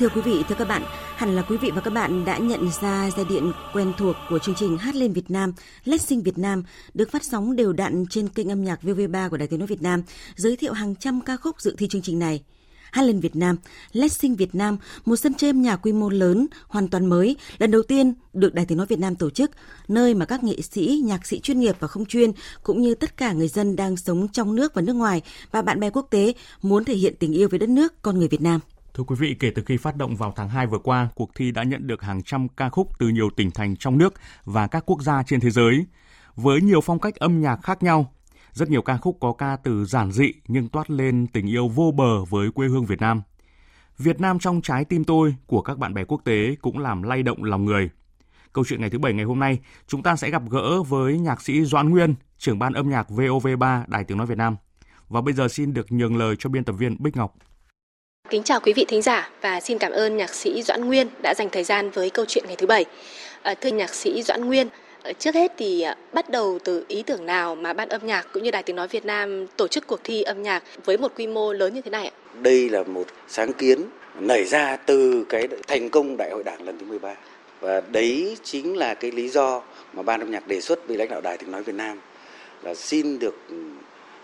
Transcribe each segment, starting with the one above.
Thưa quý vị, thưa các bạn, hẳn là quý vị và các bạn đã nhận ra giai điện quen thuộc của chương trình Hát lên Việt Nam, Let's Sing Việt Nam được phát sóng đều đặn trên kênh âm nhạc VV3 của Đài Tiếng nói Việt Nam, giới thiệu hàng trăm ca khúc dự thi chương trình này. Hát lên Việt Nam, Let's Sing Việt Nam, một sân chơi âm nhạc quy mô lớn, hoàn toàn mới, lần đầu tiên được Đài Tiếng nói Việt Nam tổ chức, nơi mà các nghệ sĩ, nhạc sĩ chuyên nghiệp và không chuyên cũng như tất cả người dân đang sống trong nước và nước ngoài và bạn bè quốc tế muốn thể hiện tình yêu với đất nước, con người Việt Nam. Thưa quý vị, kể từ khi phát động vào tháng 2 vừa qua, cuộc thi đã nhận được hàng trăm ca khúc từ nhiều tỉnh thành trong nước và các quốc gia trên thế giới. Với nhiều phong cách âm nhạc khác nhau, rất nhiều ca khúc có ca từ giản dị nhưng toát lên tình yêu vô bờ với quê hương Việt Nam. Việt Nam trong trái tim tôi của các bạn bè quốc tế cũng làm lay động lòng người. Câu chuyện ngày thứ Bảy ngày hôm nay, chúng ta sẽ gặp gỡ với nhạc sĩ Doãn Nguyên, trưởng ban âm nhạc VOV3 Đài Tiếng Nói Việt Nam. Và bây giờ xin được nhường lời cho biên tập viên Bích Ngọc. Kính chào quý vị thính giả và xin cảm ơn nhạc sĩ Doãn Nguyên đã dành thời gian với câu chuyện ngày thứ bảy. À, thưa nhạc sĩ Doãn Nguyên, à, trước hết thì à, bắt đầu từ ý tưởng nào mà ban âm nhạc cũng như Đài Tiếng Nói Việt Nam tổ chức cuộc thi âm nhạc với một quy mô lớn như thế này ạ? Đây là một sáng kiến nảy ra từ cái thành công Đại hội Đảng lần thứ 13 và đấy chính là cái lý do mà ban âm nhạc đề xuất với lãnh đạo Đài Tiếng Nói Việt Nam là xin được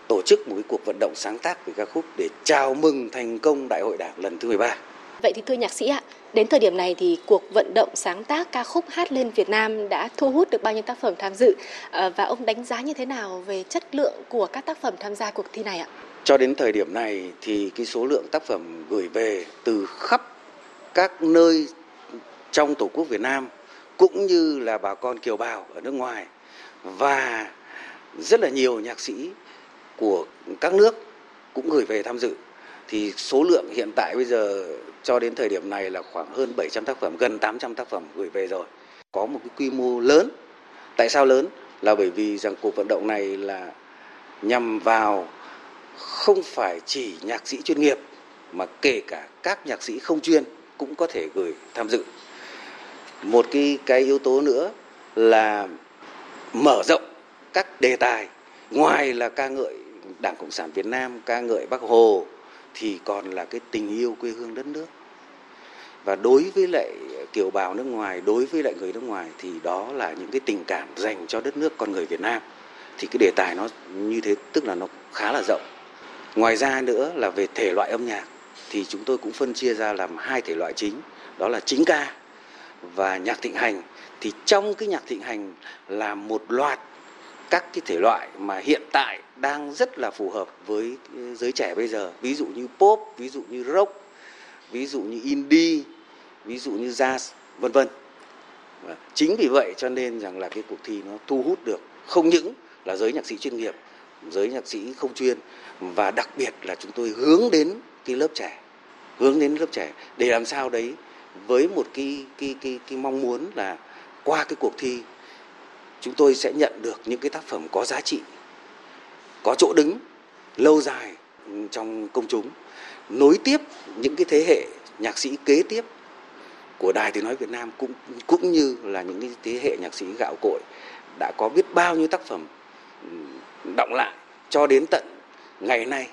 tổ chức một cái cuộc vận động sáng tác về ca khúc để chào mừng thành công Đại hội Đảng lần thứ 13. Vậy thì thưa nhạc sĩ ạ, đến thời điểm này thì cuộc vận động sáng tác ca khúc hát lên Việt Nam đã thu hút được bao nhiêu tác phẩm tham dự ờ, và ông đánh giá như thế nào về chất lượng của các tác phẩm tham gia cuộc thi này ạ? Cho đến thời điểm này thì cái số lượng tác phẩm gửi về từ khắp các nơi trong Tổ quốc Việt Nam cũng như là bà con kiều bào ở nước ngoài và rất là nhiều nhạc sĩ của các nước cũng gửi về tham dự thì số lượng hiện tại bây giờ cho đến thời điểm này là khoảng hơn 700 tác phẩm, gần 800 tác phẩm gửi về rồi. Có một cái quy mô lớn. Tại sao lớn? Là bởi vì rằng cuộc vận động này là nhằm vào không phải chỉ nhạc sĩ chuyên nghiệp mà kể cả các nhạc sĩ không chuyên cũng có thể gửi tham dự. Một cái cái yếu tố nữa là mở rộng các đề tài ngoài là ca ngợi Đảng Cộng sản Việt Nam ca ngợi Bác Hồ thì còn là cái tình yêu quê hương đất nước. Và đối với lại kiều bào nước ngoài, đối với lại người nước ngoài thì đó là những cái tình cảm dành cho đất nước con người Việt Nam. Thì cái đề tài nó như thế tức là nó khá là rộng. Ngoài ra nữa là về thể loại âm nhạc thì chúng tôi cũng phân chia ra làm hai thể loại chính, đó là chính ca và nhạc thịnh hành. Thì trong cái nhạc thịnh hành là một loạt các cái thể loại mà hiện tại đang rất là phù hợp với giới trẻ bây giờ. Ví dụ như pop, ví dụ như rock, ví dụ như indie, ví dụ như jazz, vân vân. Chính vì vậy cho nên rằng là cái cuộc thi nó thu hút được không những là giới nhạc sĩ chuyên nghiệp, giới nhạc sĩ không chuyên, và đặc biệt là chúng tôi hướng đến cái lớp trẻ, hướng đến lớp trẻ để làm sao đấy với một cái cái cái cái mong muốn là qua cái cuộc thi chúng tôi sẽ nhận được những cái tác phẩm có giá trị, có chỗ đứng lâu dài trong công chúng, nối tiếp những cái thế hệ nhạc sĩ kế tiếp của đài tiếng nói Việt Nam cũng cũng như là những cái thế hệ nhạc sĩ gạo cội đã có biết bao nhiêu tác phẩm ừ, động lại cho đến tận ngày nay.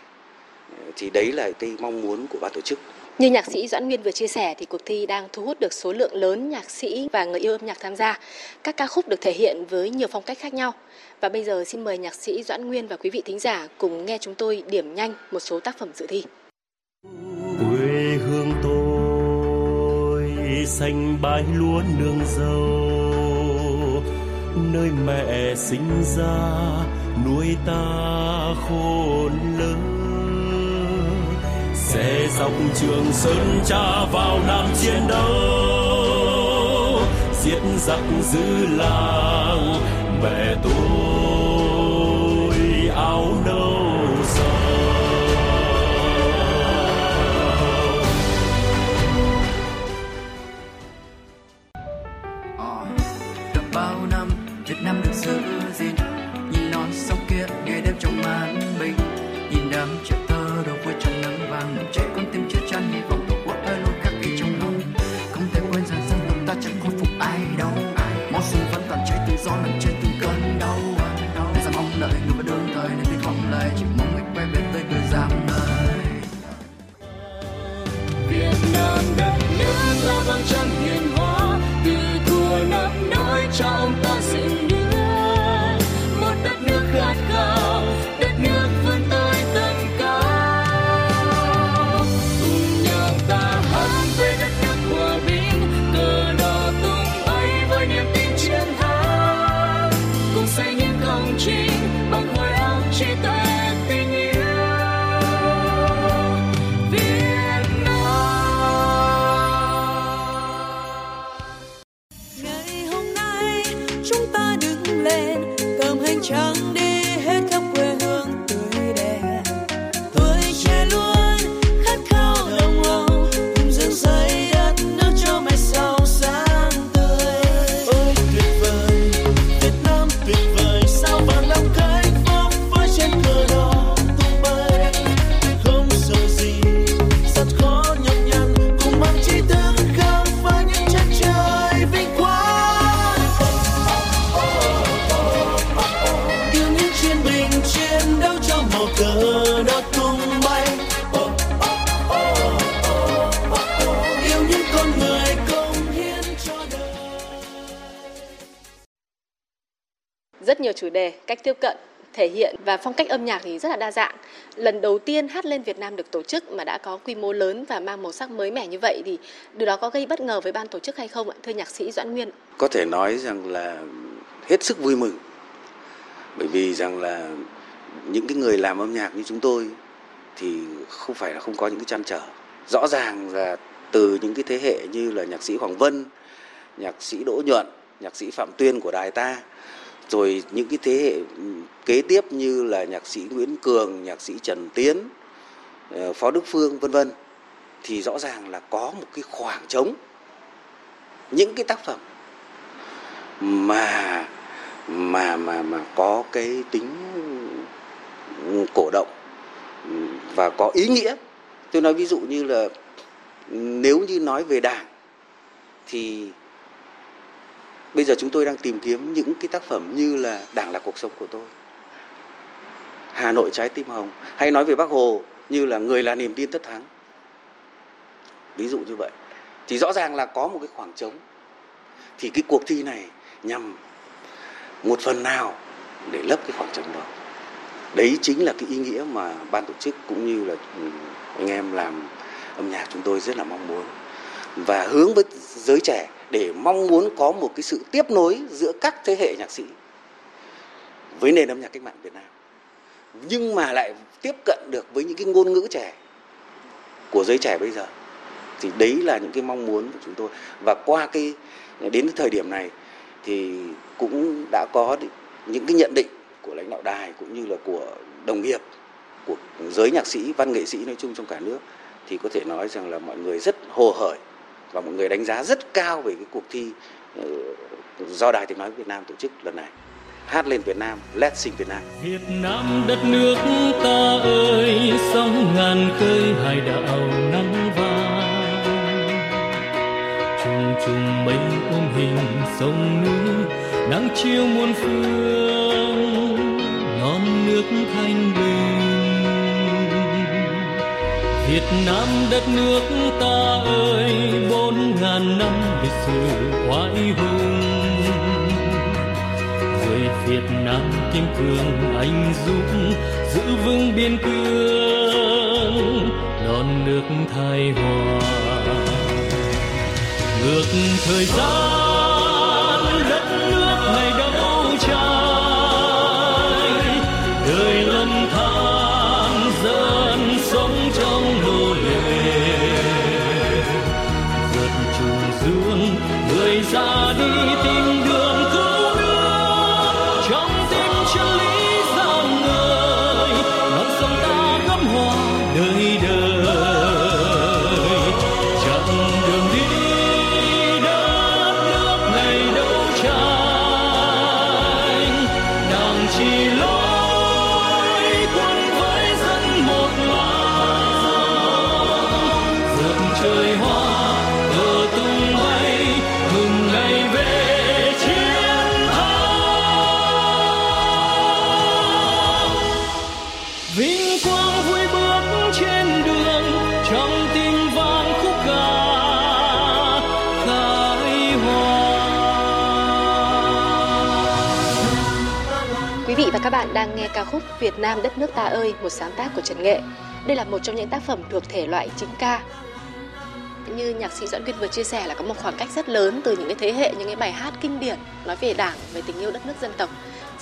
Thì đấy là cái mong muốn của ban tổ chức như nhạc sĩ Doãn Nguyên vừa chia sẻ thì cuộc thi đang thu hút được số lượng lớn nhạc sĩ và người yêu âm nhạc tham gia. Các ca khúc được thể hiện với nhiều phong cách khác nhau. Và bây giờ xin mời nhạc sĩ Doãn Nguyên và quý vị thính giả cùng nghe chúng tôi điểm nhanh một số tác phẩm dự thi. Quê hương tôi xanh bãi lúa nương dâu nơi mẹ sinh ra, nuôi ta khôn lớn sẽ dọc trường sơn cha vào nam chiến đấu, giết giặc giữ làng, mẹ tôi áo nâu sầu ờ, bao năm, Việt Nam được giữ gìn. Nhìn non sông kia ngày đêm trong màn bình. Nhìn đám trẻ thơ đầu quê cách tiếp cận, thể hiện và phong cách âm nhạc thì rất là đa dạng. Lần đầu tiên hát lên Việt Nam được tổ chức mà đã có quy mô lớn và mang màu sắc mới mẻ như vậy thì điều đó có gây bất ngờ với ban tổ chức hay không ạ? Thưa nhạc sĩ Doãn Nguyên. có thể nói rằng là hết sức vui mừng bởi vì rằng là những cái người làm âm nhạc như chúng tôi thì không phải là không có những cái trăn trở rõ ràng là từ những cái thế hệ như là nhạc sĩ Hoàng Vân nhạc sĩ Đỗ Nhuận nhạc sĩ Phạm Tuyên của đài ta rồi những cái thế hệ ừ, kế tiếp như là nhạc sĩ Nguyễn Cường, nhạc sĩ Trần Tiến ờ, Phó Đức Phương, vân vân, thì rõ ràng là có một cái khoảng trống. Những cái tác phẩm mà mà mà mà có cái tính cổ động ừ, và có ý nghĩa. Tôi nói ví dụ như là ừ, nếu như nói về đảng, thì bây giờ chúng tôi đang tìm kiếm những cái tác phẩm như là đảng là cuộc sống của tôi. Hà nội trái tim hồng. Hay nói về bác hồ như là người là niềm tin tất thắng. Ví dụ như vậy. Thì rõ ràng là có một cái khoảng trống. Thì cái cuộc thi này nhằm một phần nào để lấp cái khoảng trống đó. Đấy chính là cái ý nghĩa mà ban tổ chức cũng như là ừ, anh em làm âm nhạc chúng tôi rất là mong muốn. Và hướng với giới trẻ để mong muốn có một cái sự tiếp nối giữa các thế hệ nhạc sĩ với nền âm nhạc cách mạng Việt Nam. Nhưng mà lại tiếp cận được với những cái ngôn ngữ trẻ của giới trẻ bây giờ. Thì đấy là những cái mong muốn của chúng tôi. Và qua cái, đến thời điểm này thì cũng đã có những cái nhận định của lãnh đạo đài cũng như là của đồng nghiệp, của giới nhạc sĩ, văn nghệ sĩ nói chung trong cả nước. Thì có thể nói rằng là mọi người rất hồ hởi và mọi người đánh giá rất cao về cái cuộc thi ờ, do đài tiếng nói Việt Nam tổ chức lần này. Hát lên Việt Nam, Let's Sing Việt Nam. Việt Nam đất nước ta ơi, sóng ngàn khơi hải đảo nắng vàng. Trùng trùng mây ôm hình sông núi, nắng chiều muôn phương non nước thanh bình Việt Nam đất nước ta ơi, bốn ngàn năm lịch sử oai hùng. Người Việt Nam kiên cường, anh dũng giữ vững biên cương non nước thái hòa. Ngược thời gian và các bạn đang nghe ca khúc Việt Nam đất nước ta ơi, một sáng tác của Trần Nghệ. Đây là một trong những tác phẩm thuộc thể loại chính ca. Như nhạc sĩ Doãn Viên vừa chia sẻ là có một khoảng cách rất lớn từ những cái thế hệ những cái bài hát kinh điển nói về Đảng, về tình yêu đất nước dân tộc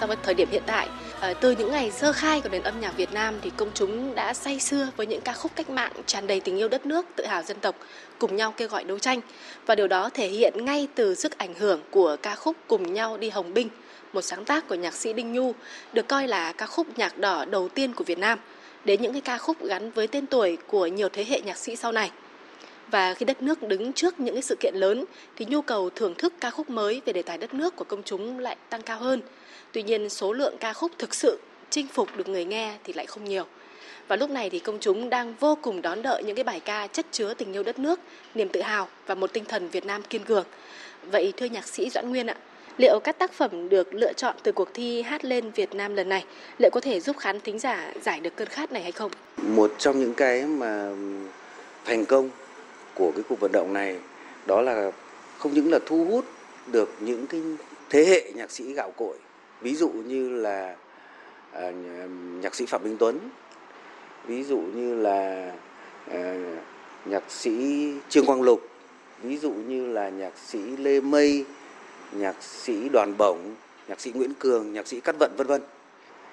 so với thời điểm hiện tại. À, từ những ngày sơ khai của nền âm nhạc Việt Nam thì công chúng đã say sưa với những ca khúc cách mạng tràn đầy tình yêu đất nước, tự hào dân tộc, cùng nhau kêu gọi đấu tranh. Và điều đó thể hiện ngay từ sức ảnh hưởng của ca khúc Cùng nhau đi Hồng Binh một sáng tác của nhạc sĩ Đinh Nhu, được coi là ca khúc nhạc đỏ đầu tiên của Việt Nam, đến những cái ca khúc gắn với tên tuổi của nhiều thế hệ nhạc sĩ sau này. Và khi đất nước đứng trước những cái sự kiện lớn thì nhu cầu thưởng thức ca khúc mới về đề tài đất nước của công chúng lại tăng cao hơn. Tuy nhiên số lượng ca khúc thực sự chinh phục được người nghe thì lại không nhiều. Và lúc này thì công chúng đang vô cùng đón đợi những cái bài ca chất chứa tình yêu đất nước, niềm tự hào và một tinh thần Việt Nam kiên cường. Vậy thưa nhạc sĩ Doãn Nguyên ạ, liệu các tác phẩm được lựa chọn từ cuộc thi Hát lên Việt Nam lần này liệu có thể giúp khán thính giả giải được cơn khát này hay không? Một trong những cái mà thành công của cái cuộc vận động này đó là không những là thu hút được những cái thế hệ nhạc sĩ gạo cội ví dụ như là à, nhạc sĩ phạm minh tuấn ví dụ như là à, nhạc sĩ trương quang lục ví dụ như là nhạc sĩ lê mây nhạc sĩ đoàn bổng, nhạc sĩ nguyễn cường, nhạc sĩ cát vận, vân vân.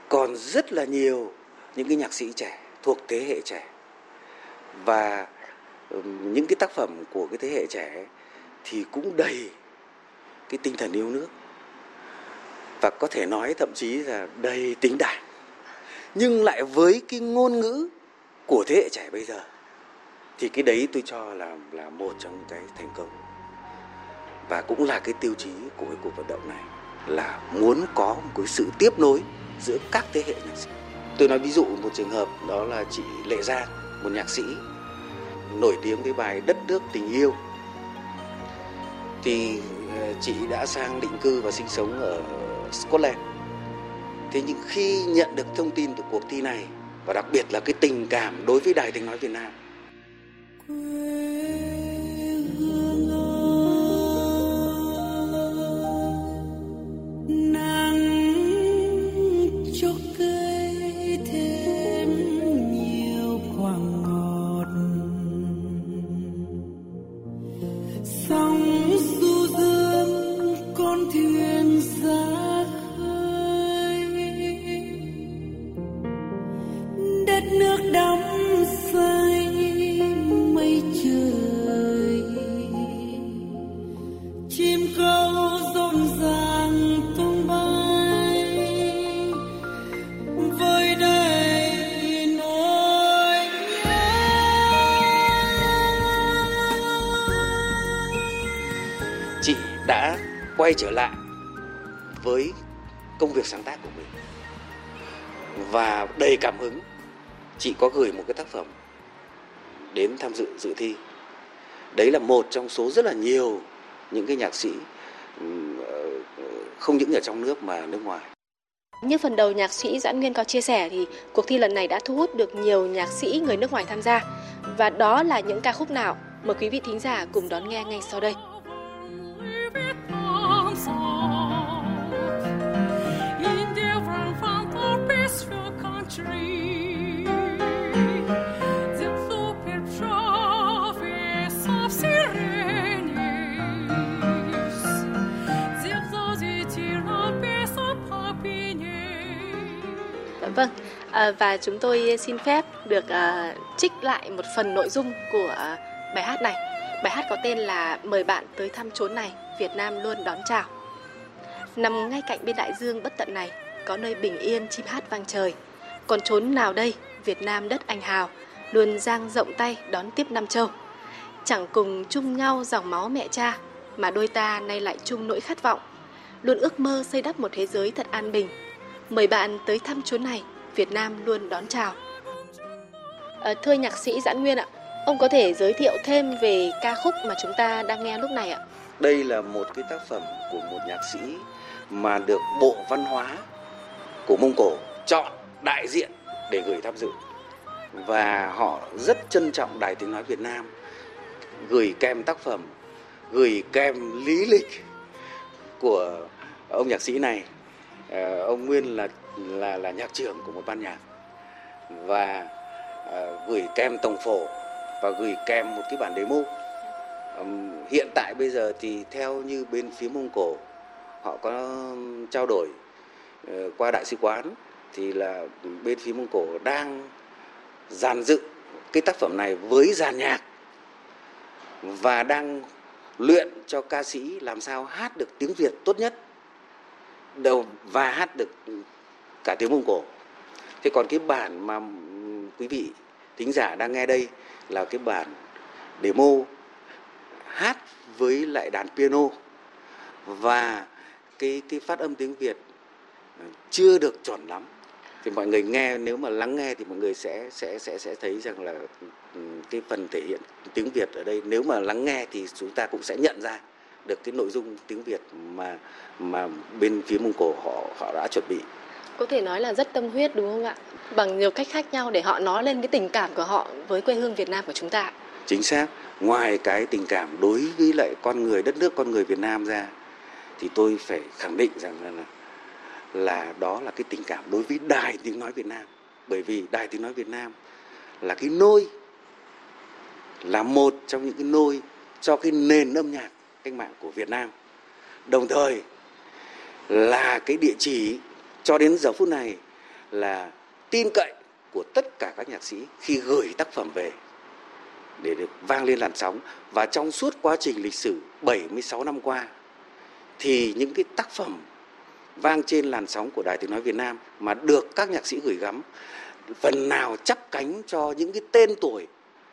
Còn rất là nhiều những cái nhạc sĩ trẻ, thuộc thế hệ trẻ. Và những cái tác phẩm của cái thế hệ trẻ thì cũng đầy cái tinh thần yêu nước. Và có thể nói thậm chí là đầy tính đảng. Nhưng lại với cái ngôn ngữ của thế hệ trẻ bây giờ, thì cái đấy tôi cho là là một trong những cái thành công và cũng là cái tiêu chí của cái cuộc vận động này là muốn có một cái sự tiếp nối giữa các thế hệ nhạc sĩ. Tôi nói ví dụ một trường hợp, đó là chị lệ giang, một nhạc sĩ nổi tiếng với bài đất nước tình yêu. Thì ờ, chị đã sang định cư và sinh sống ở Scotland. Thế nhưng khi nhận được thông tin từ cuộc thi này, và đặc biệt là cái tình cảm đối với đài tiếng nói Việt Nam chị đã quay trở lại với công việc sáng tác của mình. Và đầy cảm hứng, chị có gửi một cái tác phẩm đến tham dự dự thi. Đấy là một trong số rất là nhiều những cái nhạc sĩ ờ, không những ở trong nước mà nước ngoài. Như phần đầu nhạc sĩ Doãn Nguyên có chia sẻ thì cuộc thi lần này đã thu hút được nhiều nhạc sĩ người nước ngoài tham gia. Và đó là những ca khúc nào? Mời quý vị thính giả cùng đón nghe ngay sau đây. Vâng, à, và chúng tôi xin phép được à, trích lại một phần nội dung của à, bài hát này. Bài hát có tên là Mời bạn tới thăm chốn này, Việt Nam luôn đón chào. Nằm ngay cạnh bên đại dương bất tận này, có nơi bình yên chim hát vang trời. Còn chốn nào đây, Việt Nam đất anh hào, luôn giang rộng tay đón tiếp Nam Châu. Chẳng cùng chung nhau dòng máu mẹ cha, mà đôi ta nay lại chung nỗi khát vọng. Luôn ước mơ xây đắp một thế giới thật an bình, Mời bạn tới thăm chốn này, Việt Nam luôn đón chào. À, thưa nhạc sĩ Giãn Nguyên ạ, ông có thể giới thiệu thêm về ca khúc mà chúng ta đang nghe lúc này ạ? Đây là một cái tác phẩm của một nhạc sĩ mà được Bộ Văn hóa của Mông Cổ chọn đại diện để gửi tham dự. Và họ rất trân trọng Đài Tiếng Nói Việt Nam gửi kèm tác phẩm, gửi kèm lý lịch của ông nhạc sĩ này Ờ, ông Nguyên là là là nhạc trưởng của một ban nhạc và ờ, gửi kèm tổng phổ và gửi kèm một cái bản demo. Hiện tại bây giờ thì theo như bên phía Mông Cổ, họ có trao đổi ờ, qua đại sứ quán thì là bên phía Mông Cổ đang dàn dựng cái tác phẩm này với dàn nhạc và đang luyện cho ca sĩ làm sao hát được tiếng Việt tốt nhất đầu và hát được cả tiếng Mông Cổ. Thế còn cái bản mà quý vị thính giả đang nghe đây là cái bản demo hát với lại đàn piano. Và cái cái phát âm tiếng Việt chưa được chuẩn lắm. Thì mọi người nghe, nếu mà lắng nghe thì mọi người sẽ sẽ sẽ sẽ thấy rằng là ừ, cái phần thể hiện tiếng Việt ở đây. Nếu mà lắng nghe thì chúng ta cũng sẽ nhận ra được cái nội dung tiếng Việt mà mà bên phía Mông Cổ họ họ đã chuẩn bị Có thể nói là rất tâm huyết đúng không ạ? Bằng nhiều cách khác nhau để họ nói lên cái tình cảm của họ với quê hương Việt Nam của chúng ta. chính xác ngoài cái tình cảm đối với lại con người đất nước con người Việt Nam ra thì tôi phải khẳng định rằng là là, đó là cái tình cảm đối với đài tiếng nói Việt Nam bởi vì đài tiếng nói Việt Nam là cái nôi là một trong những cái nôi cho cái nền âm nhạc cách mạng của Việt Nam. Đồng thời là cái địa chỉ cho đến giờ phút này là tin cậy của tất cả các nhạc sĩ khi gửi tác phẩm về để được vang lên làn sóng. Và trong suốt quá trình lịch sử 76 năm qua, thì những cái tác phẩm vang trên làn sóng của Đài Tiếng nói Việt Nam mà được các nhạc sĩ gửi gắm, phần nào chắp cánh cho những cái tên tuổi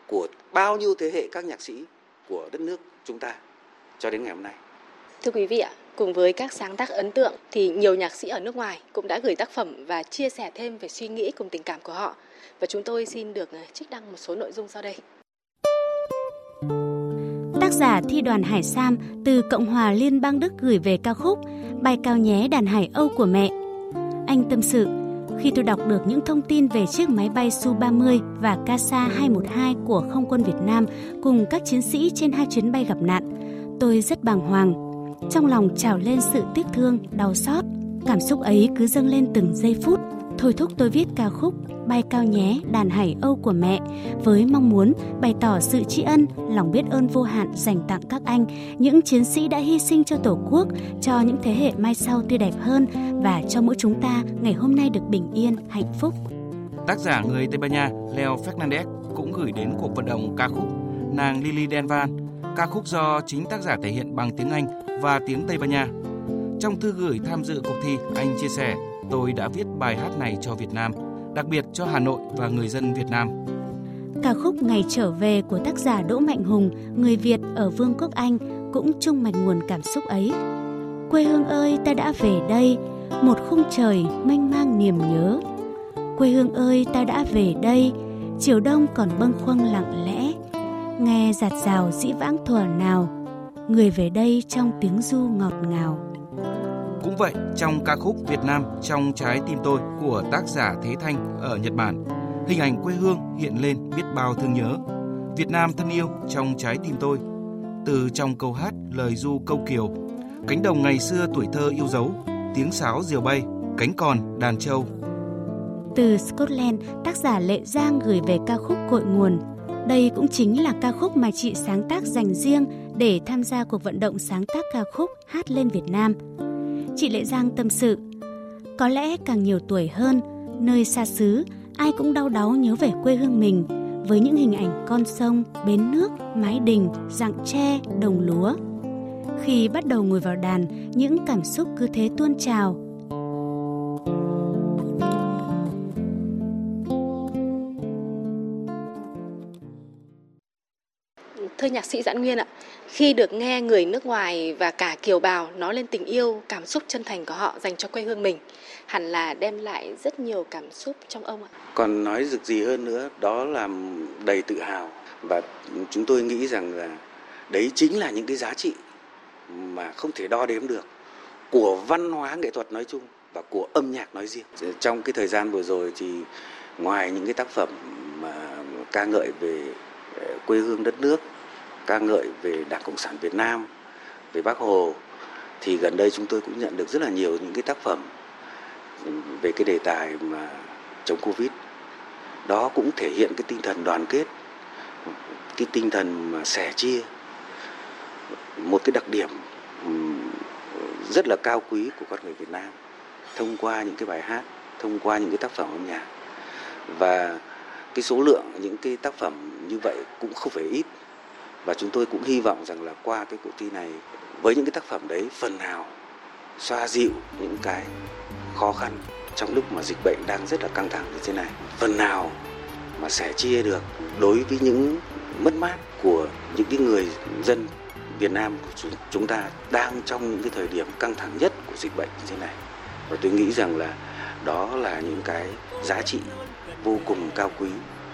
của bao nhiêu thế hệ các nhạc sĩ của đất nước chúng ta cho đến ngày hôm nay. Thưa quý vị ạ, cùng với các sáng tác ấn tượng thì nhiều nhạc sĩ ở nước ngoài cũng đã gửi tác phẩm và chia sẻ thêm về suy nghĩ cùng tình cảm của họ. Và chúng tôi xin được ờ, trích đăng một số nội dung sau đây. Tác giả thi đoàn Hải Sam từ Cộng hòa Liên bang Đức gửi về ca khúc Bài cao nhé đàn hải âu của mẹ. Anh tâm sự, khi tôi đọc được những thông tin về chiếc máy bay Su-30 và Casa 212 của Không quân Việt Nam cùng các chiến sĩ trên hai chuyến bay gặp nạn, tôi rất bàng hoàng. Trong lòng trào lên sự tiếc thương, đau xót. Cảm xúc ấy cứ dâng lên từng giây phút, thôi thúc tôi viết ca khúc Bay cao nhé đàn hải âu của mẹ với mong muốn bày tỏ sự tri ân, lòng biết ơn vô hạn dành tặng các anh, những chiến sĩ đã hy sinh cho Tổ quốc, cho những thế hệ mai sau tươi đẹp hơn và cho mỗi chúng ta ngày hôm nay được bình yên, hạnh phúc. Tác giả người Tây Ban Nha Leo Fernandez cũng gửi đến cuộc vận động ca khúc Nàng Lily Denvan, ca khúc do chính tác giả thể hiện bằng tiếng Anh và tiếng Tây Ban Nha. Trong thư gửi tham dự cuộc thi, anh chia sẻ, tôi đã viết bài hát này cho Việt Nam, đặc biệt cho Hà Nội và người dân Việt Nam. Ca khúc Ngày trở về của tác giả Đỗ Mạnh Hùng, người Việt ở Vương quốc Anh cũng chung mạch nguồn cảm xúc ấy. Quê hương ơi ta đã về đây, một khung trời mênh mang niềm nhớ. Quê hương ơi ta đã về đây, chiều đông còn bâng khuâng lặng lẽ. Nghe giạt rào dĩ vãng thuở nào, người về đây trong tiếng du ngọt ngào. Cũng vậy, trong ca khúc Việt Nam trong trái tim tôi của tác giả Thế Thanh ở Nhật Bản, hình ảnh quê hương hiện lên biết bao thương nhớ. Việt Nam thân yêu trong trái tim tôi. Từ trong câu hát lời du câu kiều, cánh đồng ngày xưa tuổi thơ yêu dấu, tiếng sáo diều bay, cánh còn đàn trâu. Từ Scotland, tác giả Lệ Giang gửi về ca khúc Cội nguồn. Đây cũng chính là ca khúc mà chị sáng tác dành riêng để tham gia cuộc vận động sáng tác ca khúc Hát lên Việt Nam. Chị Lệ Giang tâm sự, có lẽ càng nhiều tuổi hơn, nơi xa xứ, ai cũng đau đáu nhớ về quê hương mình với những hình ảnh con sông, bến nước, mái đình, rặng tre, đồng lúa. Khi bắt đầu ngồi vào đàn, những cảm xúc cứ thế tuôn trào. Thưa nhạc sĩ Doãn Nguyên ạ, khi được nghe người nước ngoài và cả kiều bào nói lên tình yêu, cảm xúc chân thành của họ dành cho quê hương mình, hẳn là đem lại rất nhiều cảm xúc trong ông ạ. Còn nói được gì hơn nữa, đó là đầy tự hào và chúng tôi nghĩ rằng là đấy chính là những cái giá trị mà không thể đo đếm được của văn hóa nghệ thuật nói chung và của âm nhạc nói riêng. Trong cái thời gian vừa rồi thì ngoài những cái tác phẩm mà ca ngợi về ờ, quê hương đất nước, ca ngợi về Đảng Cộng sản Việt Nam, về Bác Hồ thì gần đây chúng tôi cũng nhận được rất là nhiều những cái tác phẩm về cái đề tài mà chống Covid. Đó cũng thể hiện cái tinh thần đoàn kết, cái tinh thần mà sẻ chia. Một cái đặc điểm rất là cao quý của con người Việt Nam thông qua những cái bài hát, thông qua những cái tác phẩm âm nhạc. Và cái số lượng những cái tác phẩm như vậy cũng không phải ít và chúng tôi cũng hy vọng rằng là qua cái cuộc thi này, với những cái tác phẩm đấy, phần nào xoa dịu những cái khó khăn trong lúc mà dịch bệnh đang rất là căng thẳng như thế này. Phần nào mà sẻ chia được đối với những mất mát của những cái người dân Việt Nam của chúng- ta đang trong những cái thời điểm căng thẳng nhất của dịch bệnh như thế này. Và tôi nghĩ rằng là đó là những cái giá trị vô cùng cao quý.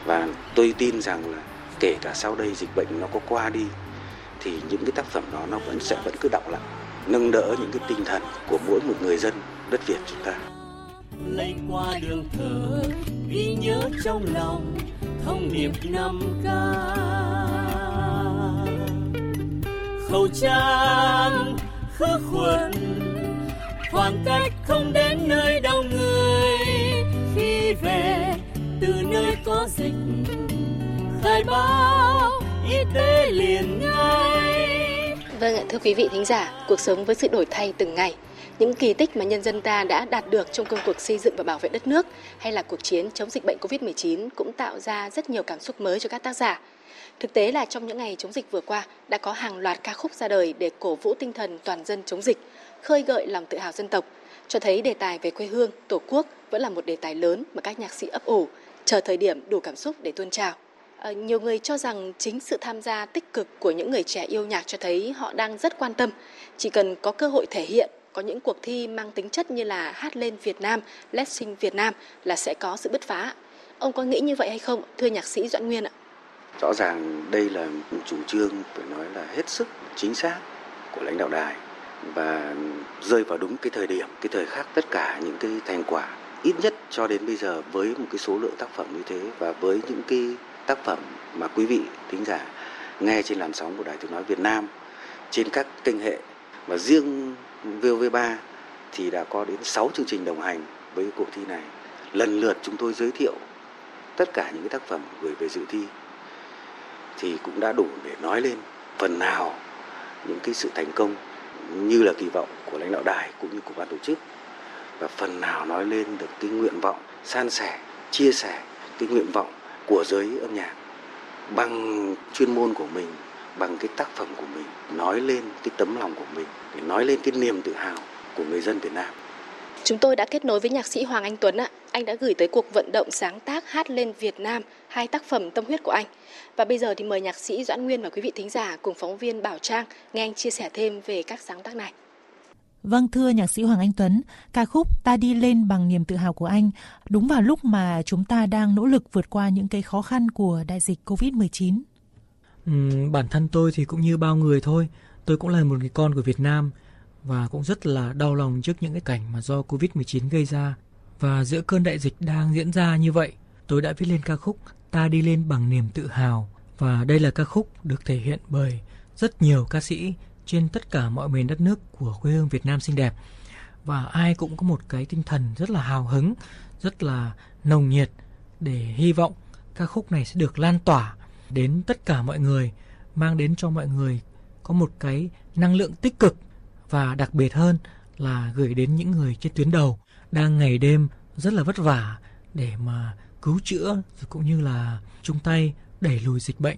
Và tôi tin rằng là kể cả sau đây dịch bệnh nó có qua đi, thì những cái tác phẩm đó nó vẫn sẽ vẫn cứ đọng lại, nâng đỡ những cái tinh thần của mỗi một người dân đất Việt chúng ta. lấy qua đường thở ghi nhớ trong lòng, thông điệp năm k khẩu trang khử khuẩn, khoảng cách không đến nơi đông người khi về, từ nơi có dịch thời báo y tế liền ngay Vâng ạ, thưa quý vị thính giả, cuộc sống với sự đổi thay từng ngày, những kỳ tích mà nhân dân ta đã đạt được trong công cuộc xây dựng và bảo vệ đất nước hay là cuộc chiến chống dịch bệnh Covid-19 cũng tạo ra rất nhiều cảm xúc mới cho các tác giả. Thực tế là trong những ngày chống dịch vừa qua đã có hàng loạt ca khúc ra đời để cổ vũ tinh thần toàn dân chống dịch, khơi gợi lòng tự hào dân tộc, cho thấy đề tài về quê hương, tổ quốc vẫn là một đề tài lớn mà các nhạc sĩ ấp ủ, chờ thời điểm đủ cảm xúc để tuôn trào. Ờ, nhiều người cho rằng chính sự tham gia tích cực của những người trẻ yêu nhạc cho thấy họ đang rất quan tâm. Chỉ cần có cơ hội thể hiện, có những cuộc thi mang tính chất như là hát lên Việt Nam, Let's Sing Việt Nam là sẽ có sự bứt phá. Ông có nghĩ như vậy hay không, thưa nhạc sĩ Doãn Nguyên ạ? Rõ ràng đây là một chủ trương phải nói là hết sức chính xác của lãnh đạo đài và rơi vào đúng cái thời điểm, cái thời khắc tất cả những cái thành quả ít nhất cho đến bây giờ với một cái số lượng tác phẩm như thế và với những cái tác phẩm mà quý vị thính giả nghe trên làn sóng của Đài Tiếng nói Việt Nam, trên các kênh hệ và riêng VOV3 thì đã có đến 6 chương trình đồng hành với cuộc thi này. Lần lượt chúng tôi giới thiệu tất cả những cái tác phẩm gửi về dự thi thì cũng đã đủ để nói lên phần nào những cái sự thành công như là kỳ vọng của lãnh đạo đài cũng như của ban tổ chức và phần nào nói lên được cái nguyện vọng, san sẻ, chia sẻ cái nguyện vọng của giới âm nhạc bằng chuyên môn của mình, bằng cái tác phẩm của mình, nói lên cái tấm lòng của mình, để nói lên cái niềm tự hào của người dân Việt Nam Chúng tôi đã kết nối với nhạc sĩ Hoàng Anh Tuấn ạ. Anh đã gửi tới cuộc vận động sáng tác hát lên Việt Nam hai tác phẩm tâm huyết của anh. Và bây giờ thì mời nhạc sĩ Doãn Nguyên và quý vị thính giả cùng phóng viên Bảo Trang nghe anh chia sẻ thêm về các sáng tác này. Vâng thưa nhạc sĩ Hoàng Anh Tuấn, ca khúc Ta đi lên bằng niềm tự hào của anh đúng vào lúc mà chúng ta đang nỗ lực vượt qua những cái khó khăn của đại dịch Covid-19. Ừ, bản thân tôi thì cũng như bao người thôi, tôi cũng là một người con của Việt Nam và cũng rất là đau lòng trước những cái cảnh mà do Covid-19 gây ra. Và giữa cơn đại dịch đang diễn ra như vậy, tôi đã viết lên ca khúc Ta đi lên bằng niềm tự hào và đây là ca khúc được thể hiện bởi rất nhiều ca sĩ trên tất cả mọi miền đất nước của quê hương Việt Nam xinh đẹp. Và ai cũng có một cái tinh thần rất là hào hứng, rất là nồng nhiệt để hy vọng ca khúc này sẽ được lan tỏa đến tất cả mọi người, mang đến cho mọi người có một cái năng lượng tích cực và đặc biệt hơn là gửi đến những người trên tuyến đầu đang ngày đêm rất là vất vả để mà cứu chữa cũng như là chung tay đẩy lùi dịch bệnh.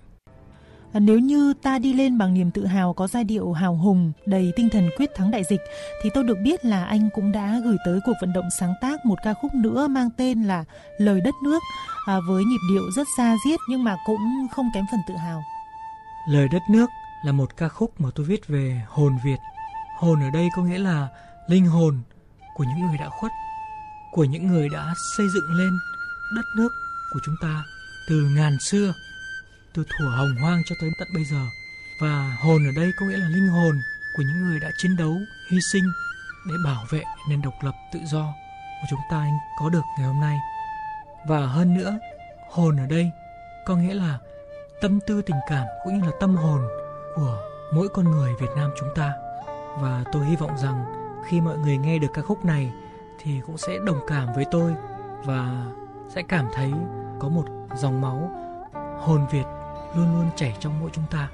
À, nếu như ta đi lên bằng niềm tự hào có giai điệu hào hùng, đầy tinh thần quyết thắng đại dịch, thì tôi được biết là anh cũng đã gửi tới cuộc vận động sáng tác một ca khúc nữa mang tên là Lời đất nước, à, với nhịp điệu rất xa diết nhưng mà cũng không kém phần tự hào. Lời đất nước là một ca khúc mà tôi viết về hồn Việt. Hồn ở đây có nghĩa là linh hồn của những người đã khuất, của những người đã xây dựng lên đất nước của chúng ta từ ngàn xưa, từ thuở hồng hoang cho tới tận bây giờ. Và hồn ở đây có nghĩa là linh hồn của những người đã chiến đấu, hy sinh để bảo vệ nền độc lập tự do của chúng ta có được ngày hôm nay. Và hơn nữa, hồn ở đây có nghĩa là tâm tư tình cảm cũng như là tâm hồn của mỗi con người Việt Nam chúng ta. Và tôi hy vọng rằng khi mọi người nghe được ca khúc này thì cũng sẽ đồng cảm với tôi và sẽ cảm thấy có một dòng máu hồn Việt luôn luôn chảy trong mỗi chúng ta.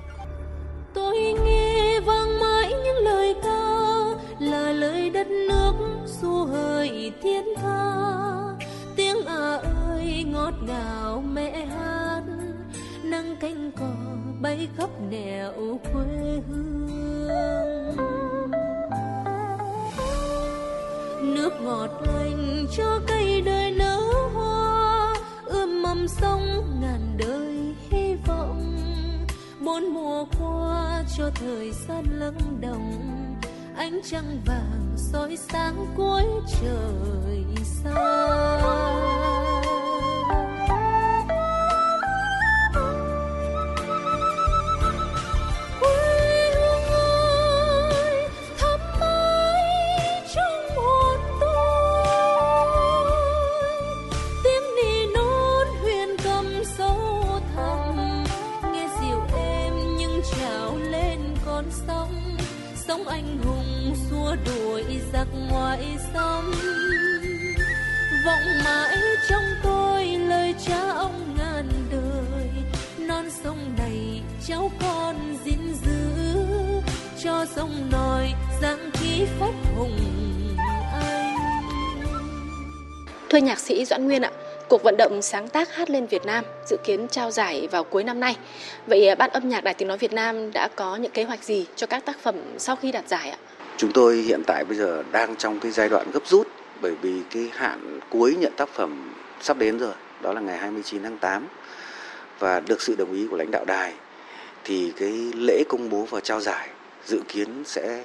tôi nghe vang mãi những lời ca, là lời đất nước du hơi thiên tha. Tiếng à ơi, ngọt ngào mẹ hát nâng cánh cò bay khắp nẻo quê hương. Nước ngọt lành cho cây đời nở hoa, ươm mầm sông ngàn đời bốn mùa qua cho thời gian lắng đồng ánh trăng vàng soi sáng cuối trời xa. Sống anh hùng xua đuổi giặc ngoại xâm. Vọng mãi trong tôi lời cha ông ngàn đời non sông này cháu con gìn giữ. Cho sông nòi giang khí phách hùng anh. Thưa nhạc sĩ Doãn Nguyên ạ, cuộc vận động sáng tác hát lên Việt Nam dự kiến trao giải vào cuối năm nay. Vậy à, ban âm nhạc Đài Tiếng Nói Việt Nam đã có những kế hoạch gì cho các tác phẩm sau khi đạt giải ạ? Chúng tôi hiện tại bây giờ đang trong cái giai đoạn gấp rút bởi vì cái hạn cuối nhận tác phẩm sắp đến rồi, đó là ngày 29 tháng 8 và được sự đồng ý của lãnh đạo đài thì cái lễ công bố và trao giải dự kiến sẽ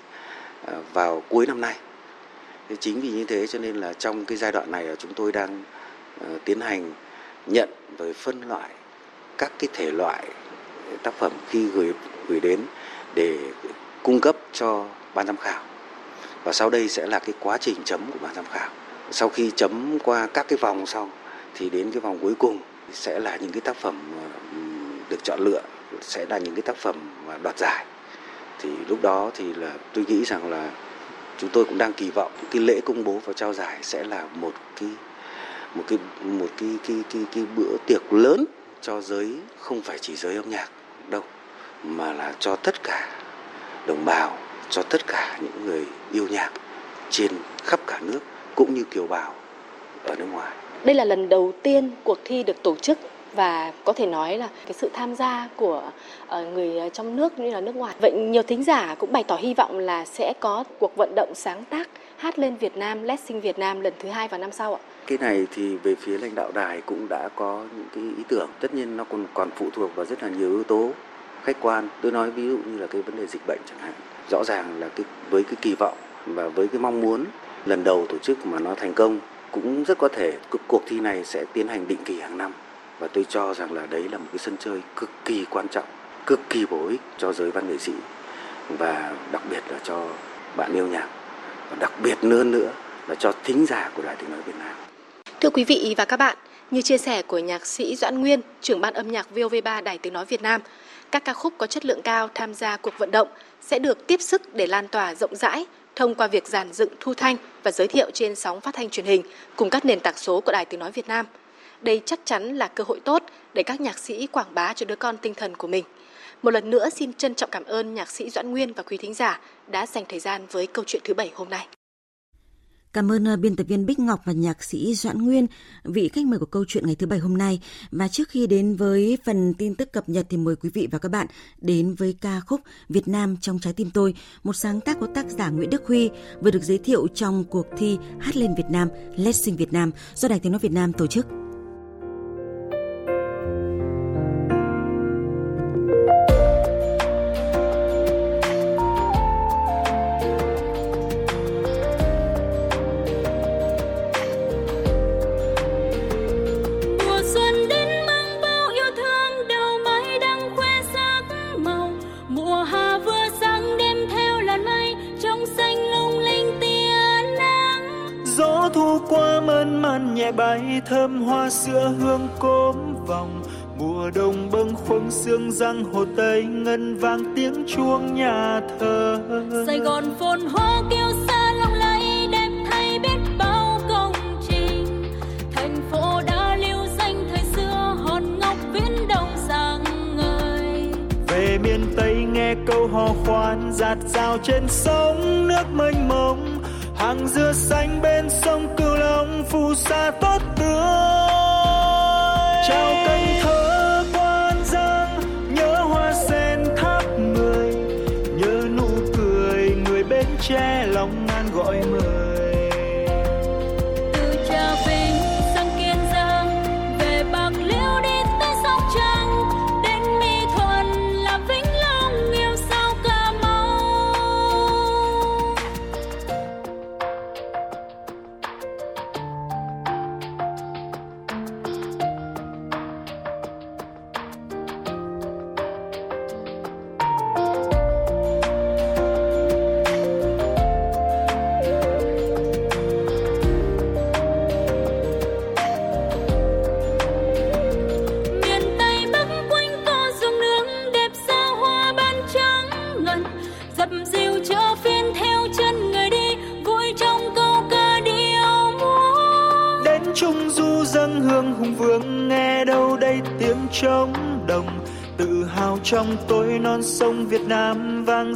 à, vào cuối năm nay. Thế chính vì như thế cho nên là trong cái giai đoạn này chúng tôi đang Ờ, tiến hành nhận rồi phân loại các cái thể loại tác phẩm khi gửi gửi đến để cung cấp cho ban giám khảo. Và sau đây sẽ là cái quá trình chấm của ban giám khảo. Sau khi chấm qua các cái vòng xong thì đến cái vòng cuối cùng sẽ là những cái tác phẩm ờ, được chọn lựa, sẽ là những cái tác phẩm mà đoạt giải. Thì lúc đó thì là tôi nghĩ rằng là chúng tôi cũng đang kỳ vọng cái lễ công bố và trao giải sẽ là một cái một cái một cái cái cái, cái bữa tiệc lớn cho giới không phải chỉ giới âm nhạc đâu mà là cho tất cả đồng bào cho tất cả những người yêu nhạc trên khắp cả nước cũng như kiều bào ở nước ngoài Đây là lần đầu tiên cuộc thi được tổ chức và có thể nói là cái sự tham gia của ờ, người trong nước như là nước ngoài. Vậy nhiều thính giả cũng bày tỏ hy vọng là sẽ có cuộc vận động sáng tác hát lên Việt Nam, Let's Sing Việt Nam lần thứ hai vào năm sau ạ cái này thì về phía lãnh đạo đài cũng đã có những cái ý tưởng. Tất nhiên nó còn còn phụ thuộc vào rất là nhiều yếu tố khách quan. Tôi nói ví dụ như là cái vấn đề dịch bệnh chẳng hạn. Rõ ràng là cái, với cái kỳ vọng và với cái mong muốn lần đầu tổ chức mà nó thành công, cũng rất có thể cuộc- thi này sẽ tiến hành định kỳ hàng năm. Và tôi cho rằng là đấy là một cái sân chơi cực kỳ quan trọng, cực kỳ bổ ích cho giới văn nghệ sĩ và đặc biệt là cho bạn yêu nhạc. Và đặc biệt hơn nữa là cho thính giả của đài tiếng nói Việt Nam. Thưa quý vị và các bạn, như chia sẻ của nhạc sĩ Doãn Nguyên, trưởng ban âm nhạc VOV3 Đài Tiếng Nói Việt Nam, các ca khúc có chất lượng cao tham gia cuộc vận động sẽ được tiếp sức để lan tỏa rộng rãi thông qua việc giàn dựng thu thanh và giới thiệu trên sóng phát thanh truyền hình cùng các nền tảng số của Đài Tiếng Nói Việt Nam. Đây chắc chắn là cơ hội tốt để các nhạc sĩ quảng bá cho đứa con tinh thần của mình. Một lần nữa xin trân trọng cảm ơn nhạc sĩ Doãn Nguyên và quý thính giả đã dành thời gian với câu chuyện thứ bảy hôm nay. Cảm ơn ờ, biên tập viên Bích Ngọc và nhạc sĩ Doãn Nguyên, vị khách mời của câu chuyện ngày thứ bảy hôm nay. Và trước khi đến với phần tin tức cập nhật thì mời quý vị và các bạn đến với ca khúc Việt Nam trong trái tim tôi, một sáng tác của tác giả Nguyễn Đức Huy vừa được giới thiệu trong cuộc thi Hát lên Việt Nam, Let's Sing Việt Nam do Đài Tiếng Nói Việt Nam tổ chức.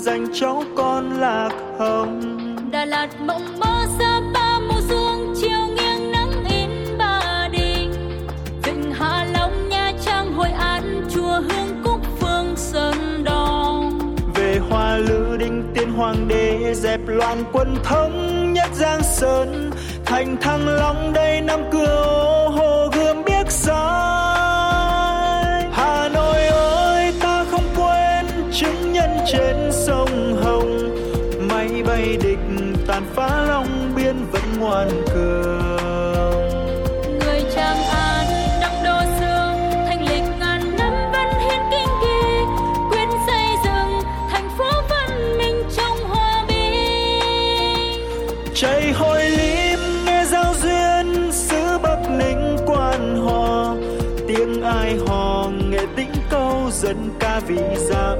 Danh cháu con lạc hồng. Đà Lạt mộng mơ Sapa mùa xuông chiều nghiêng nắng in Ba Đình. Vịnh Hạ Long Nha Trang Hội An chùa Hương Cúc Phương Sơn Đòn. Về hoa lư đinh tiên hoàng đế dẹp loạn quân thống nhất giang sơn. Thành thăng long đây năm cửa ô hồ gươm biếc sáng hà nội ơi ta không quên chứng trên sông hồng máy bay địch tàn phá long biên vẫn ngoan cường. Người Tràng An đậm đô xưa Thành lịch ngàn năm văn hiến kinh kỳ Quyết xây dựng thành phố văn minh trong hòa bình. Chạy hội lim nghe giao duyên xứ bắc ninh quan họ tiếng ai hò nghệ tĩnh câu dân ca vị dặm